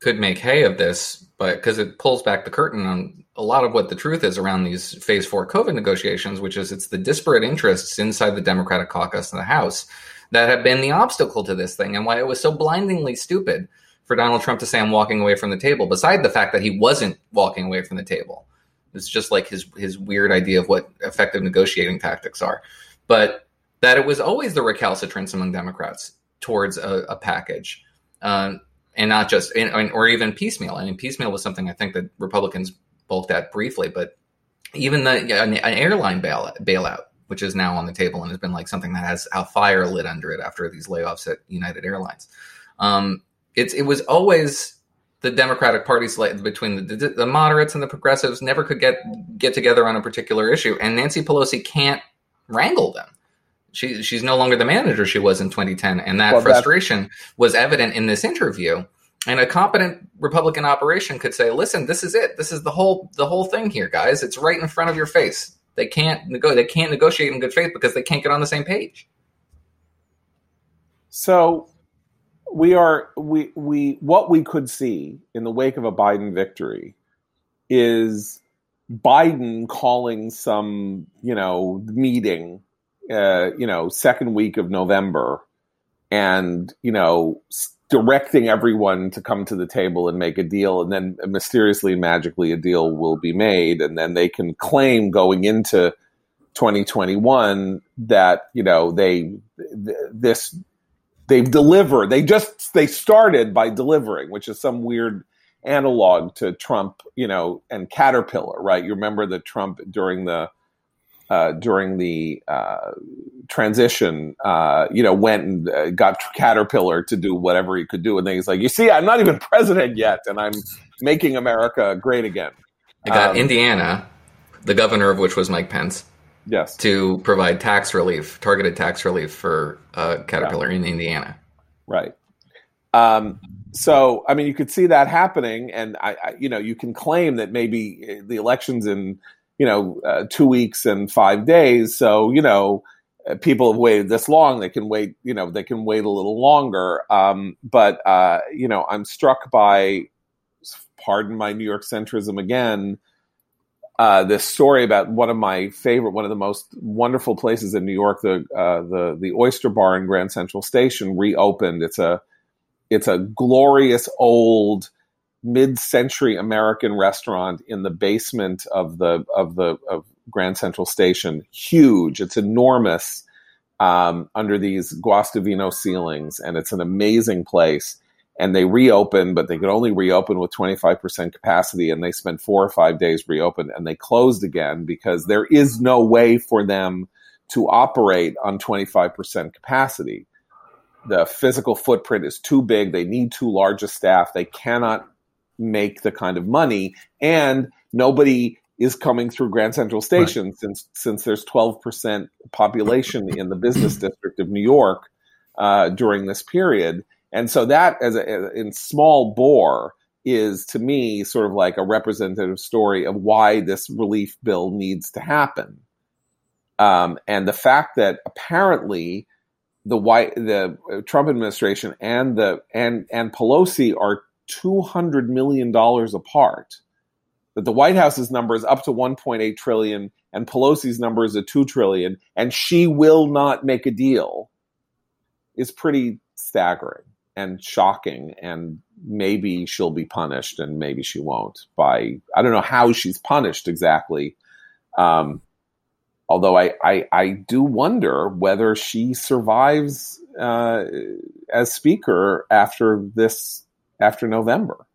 could make hay of this, but because it pulls back the curtain on a lot of what the truth is around these phase four COVID negotiations, which is it's the disparate interests inside the Democratic caucus in the House that have been the obstacle to this thing and why it was so blindingly stupid for Donald Trump to say I'm walking away from the table, beside the fact that he wasn't walking away from the table. It's just like his his weird idea of what effective negotiating tactics are. But that it was always the recalcitrance among Democrats towards a, a package. Um, and not just, or even piecemeal. I mean, piecemeal was something I think that Republicans bulked at briefly, but even the an, airline bail, bailout, which is now on the table and has been like something that has a fire lit under it after these layoffs at United Airlines. Um, it's it was always the Democratic Party between the, the, moderates and the progressives never could get get together on a particular issue, and Nancy Pelosi can't wrangle them. She she's no longer the manager she was in 2010, and that Well, that- frustration was evident in this interview. And a competent Republican operation could say, "Listen, this is it. This is the whole the whole thing here, guys. It's right in front of your face. They can't nego- they can't negotiate in good faith because they can't get on the same page." So we are we we what we could see in the wake of a Biden victory is Biden calling some you know meeting uh, you know, second week of November, and you know, directing everyone to come to the table and make a deal, and then mysteriously, magically, a deal will be made, and then they can claim going into 2021 that you know they this they've delivered. They just they started by delivering, which is some weird analog to Trump, you know, and Caterpillar, right? You remember that Trump during the uh, during the uh, transition, uh, you know, went and uh, got Caterpillar to do whatever he could do, and then he's like, "You see, I'm not even president yet, and I'm making America great again." I got um, Indiana, the governor of which was Mike Pence. Yes, to provide tax relief, targeted tax relief for uh, Caterpillar yeah. in Indiana. Right. Um, so, I mean, you could see that happening, and I, I, you know, you can claim that maybe the elections in you know, uh, two weeks and five days. So, you know, uh, people have waited this long. They can wait, you know, they can wait a little longer. Um, but, uh, you know, I'm struck by, pardon my New York centrism again, uh, this story about one of my favorite, one of the most wonderful places in New York, the uh, the the Oyster Bar in Grand Central Station reopened. It's a it's a glorious old mid-century American restaurant in the basement of the of the of Grand Central Station. Huge. It's enormous um, under these Guastavino ceilings, and it's an amazing place. And they reopened, but they could only reopen with 25% capacity, and they spent four or five days reopened, and they closed again because there is no way for them to operate on 25% capacity. The physical footprint is too big. They need too large a staff. They cannot make the kind of money and nobody is coming through Grand Central Station right. since since there's 12% population in the business district of New York uh, during this period. And so that as a, in small bore is to me sort of like a representative story of why this relief bill needs to happen. Um, and the fact that apparently the white the Trump administration and the and and Pelosi are $200 million apart. That the White House's number is up to 1.8 trillion and Pelosi's number is a 2 trillion and she will not make a deal is pretty staggering and shocking and maybe she'll be punished and maybe she won't by I don't know how she's punished exactly. Um, although I, I, I do wonder whether she survives uh, as speaker after this after November.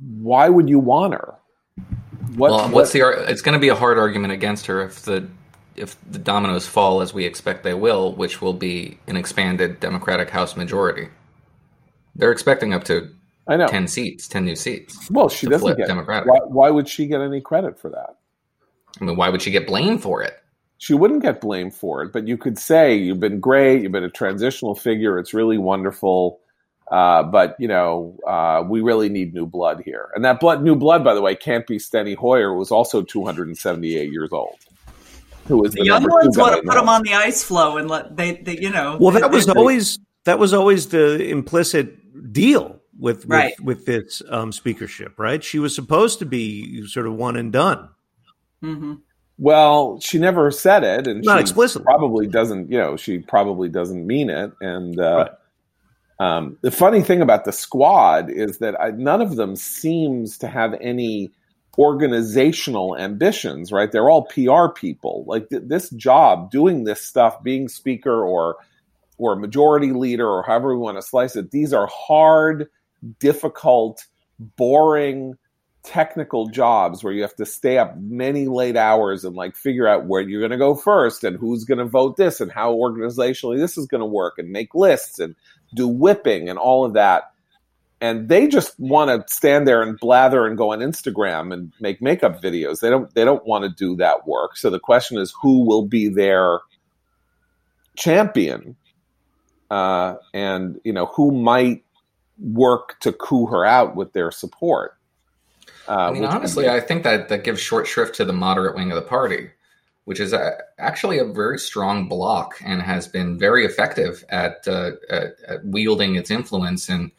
Why would you want her? What, well, what's what, the? It's going to be a hard argument against her if the if the dominoes fall as we expect they will, which will be an expanded Democratic House majority. They're expecting up to I know ten seats, ten new seats. Well, she doesn't get Democratic. Why, why would she get any credit for that? I mean, why would she get blamed for it? She wouldn't get blamed for it, but you could say you've been great, you've been a transitional figure, it's really wonderful. Uh, but you know, uh, we really need new blood here, and that blood, new blood, by the way, can't be Steny Hoyer, who was also 278 years old. Who was the, the young ones want to put him on the ice floe and let they, they you know. Well, they, that was always that was always the implicit deal with with, with this um, speakership, right? She was supposed to be sort of one and done. Mm-hmm. Well, she never said it, and not she explicitly. Probably doesn't. You know, she probably doesn't mean it, and. Uh, right um, the funny thing about the squad is that I, none of them seems to have any organizational ambitions, right? They're all PR people. Like th- this job, doing this stuff, being speaker or or majority leader or however we want to slice it, these are hard, difficult, boring technical jobs where you have to stay up many late hours and like figure out where you're going to go first and who's going to vote this and how organizationally this is going to work and make lists and do whipping and all of that. And they just want to stand there and blather and go on Instagram and make makeup videos. They don't they don't want to do that work. So the question is who will be their champion? Uh, and you know, who might work to coup her out with their support. Uh, I mean, honestly, I think that that gives short shrift to the moderate wing of the party which is a, actually a very strong block and has been very effective at, uh, at, at wielding its influence and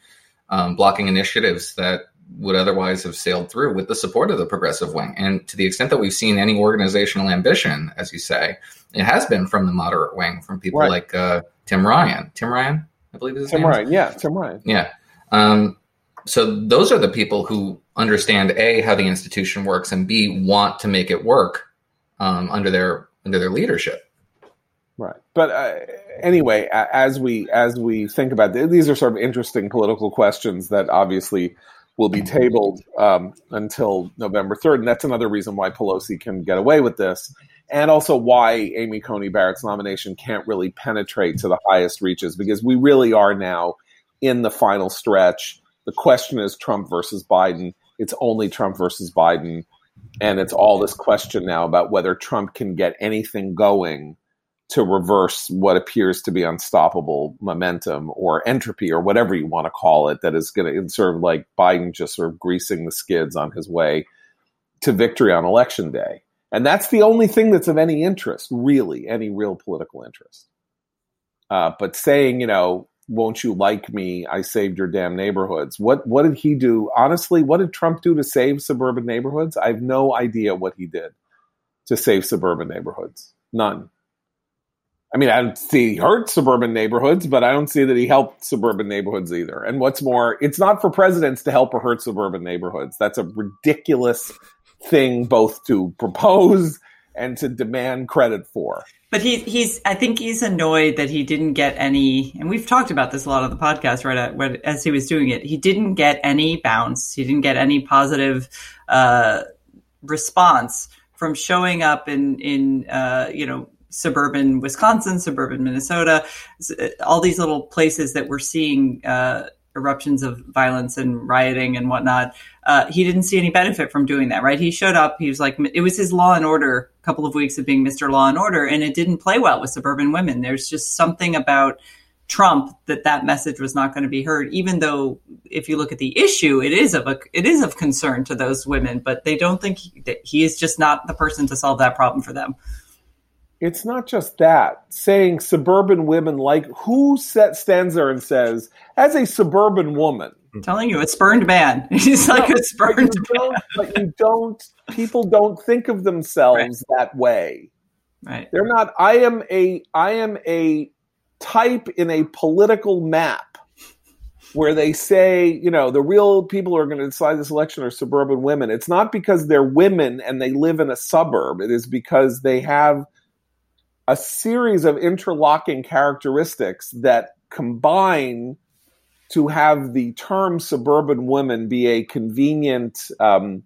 um, blocking initiatives that would otherwise have sailed through with the support of the progressive wing. And to the extent that we've seen any organizational ambition, as you say, it has been from the moderate wing, from people right. like uh, Tim Ryan. Tim Ryan, I believe is the Tim Ryan. Yeah, Tim Ryan. Yeah. Um, so those are the people who understand a how the institution works and b want to make it work um, under their under their leadership. Right. But uh, anyway, as we as we think about this, these are sort of interesting political questions that obviously will be tabled um, until November third, and that's another reason why Pelosi can get away with this, and also why Amy Coney Barrett's nomination can't really penetrate to the highest reaches because we really are now in the final stretch. The question is Trump versus Biden. It's only Trump versus Biden, and it's all this question now about whether Trump can get anything going to reverse what appears to be unstoppable momentum or entropy or whatever you want to call it that is going to sort of like Biden just sort of greasing the skids on his way to victory on election day. And that's the only thing that's of any interest, really, any real political interest. Uh, but saying, you know, won't you like me? I saved your damn neighborhoods. What what did he do? Honestly, what did Trump do to save suburban neighborhoods? I have no idea what he did to save suburban neighborhoods. None. I mean, I don't see he hurt suburban neighborhoods, but I don't see that he helped suburban neighborhoods either. And what's more, it's not for presidents to help or hurt suburban neighborhoods. That's a ridiculous thing both to propose and to demand credit for. But he, he's, I think he's annoyed that he didn't get any, and we've talked about this a lot on the podcast, right? At, as he was doing it, he didn't get any bounce. He didn't get any positive uh, response from showing up in, in uh, you know, suburban Wisconsin, suburban Minnesota, all these little places that we're seeing uh, eruptions of violence and rioting and whatnot. Uh, he didn't see any benefit from doing that, right? He showed up. He was like, it was his law and order couple of weeks of being Mr. Law and Order, and it didn't play well with suburban women. There's just something about Trump that that message was not going to be heard, even though if you look at the issue, it is of a, it is of concern to those women, but they don't think he, that he is just not the person to solve that problem for them it's not just that saying suburban women like who set, stands there and says as a suburban woman telling you a spurned man he's like no, a spurned but you, but you don't people don't think of themselves right. that way right they're not i am a i am a type in a political map where they say, you know, the real people who are going to decide this election are suburban women. It's not because they're women and they live in a suburb. It is because they have a series of interlocking characteristics that combine to have the term suburban women be a convenient, um,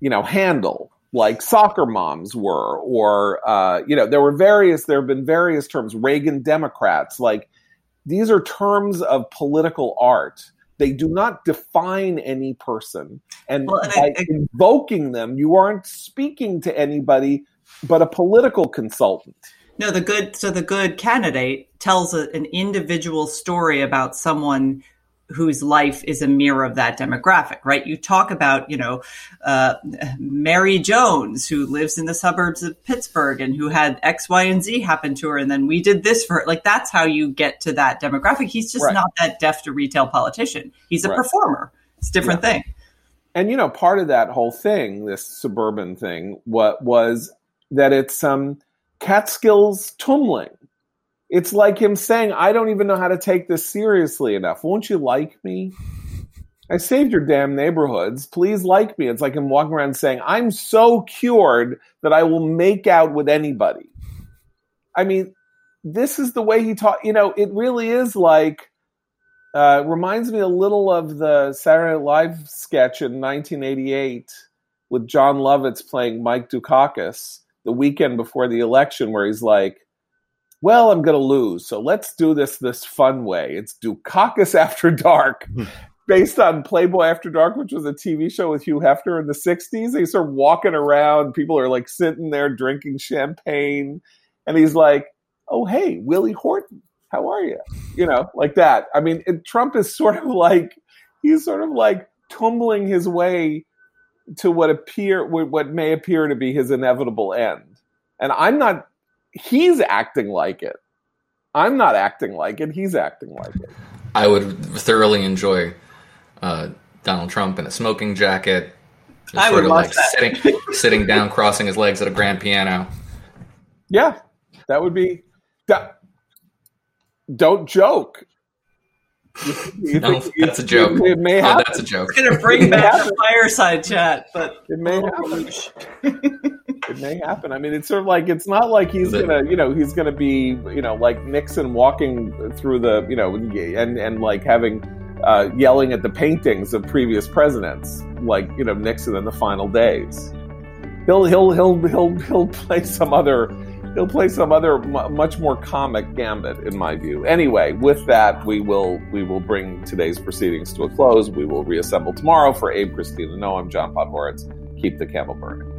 you know, handle like soccer moms were, or uh, you know, there were various. There have been various terms. Reagan Democrats, like these are terms of political art. They do not define any person, and well, by I, I, invoking them, you aren't speaking to anybody but a political consultant. No, the good. So the good candidate tells a, an individual story about someone whose life is a mirror of that demographic, right? You talk about, you know, uh, Mary Jones, who lives in the suburbs of Pittsburgh and who had X, Y, and Z happen to her. And then we did this for her. Like, that's how you get to that demographic. He's just right. not that deaf to retail politician. He's a right. performer. It's a different yeah. thing. And, you know, part of that whole thing, this suburban thing, what was that it's um Catskills tumbling. It's like him saying, I don't even know how to take this seriously enough. Won't you like me? I saved your damn neighborhoods. Please like me. It's like him walking around saying, I'm so cured that I will make out with anybody. I mean, this is the way he taught. You know, it really is like, uh, reminds me a little of the Saturday Night Live sketch in 1988 with Jon Lovitz playing Mike Dukakis the weekend before the election where he's like, well, I'm going to lose. So let's do this this fun way. It's Dukakis After Dark, hmm. based on Playboy After Dark, which was a TV show with Hugh Hefner in the 60s. They sort of walking around. People are like sitting there drinking champagne. And he's like, oh, hey, Willie Horton, how are you? You know, like that. I mean, Trump is sort of like, he's sort of like tumbling his way to what appear what may appear to be his inevitable end. And I'm not he's acting like it. I'm not acting like it, he's acting like it. I would thoroughly enjoy uh, Donald Trump in a smoking jacket, just I sort would of watch like that. sitting sitting down, crossing his legs at a grand piano. Yeah, that would be. That, don't joke. You No, that's a joke. It may Oh, that's a joke. It's gonna bring back the fireside chat, but It may happen. it may happen. I mean, it's sort of like it's not like he's The- gonna, you know, he's gonna be, you know, like Nixon walking through the, you know, and and like having uh, yelling at the paintings of previous presidents, like you know Nixon in the final days. He'll he'll he'll he'll he'll play some other. He'll play some other mu much more comic gambit, in my view. Anyway, with that, we will we will bring today's proceedings to a close. We will reassemble tomorrow for Abe Christina. No, I'm John Podhoretz. Keep the candle burning.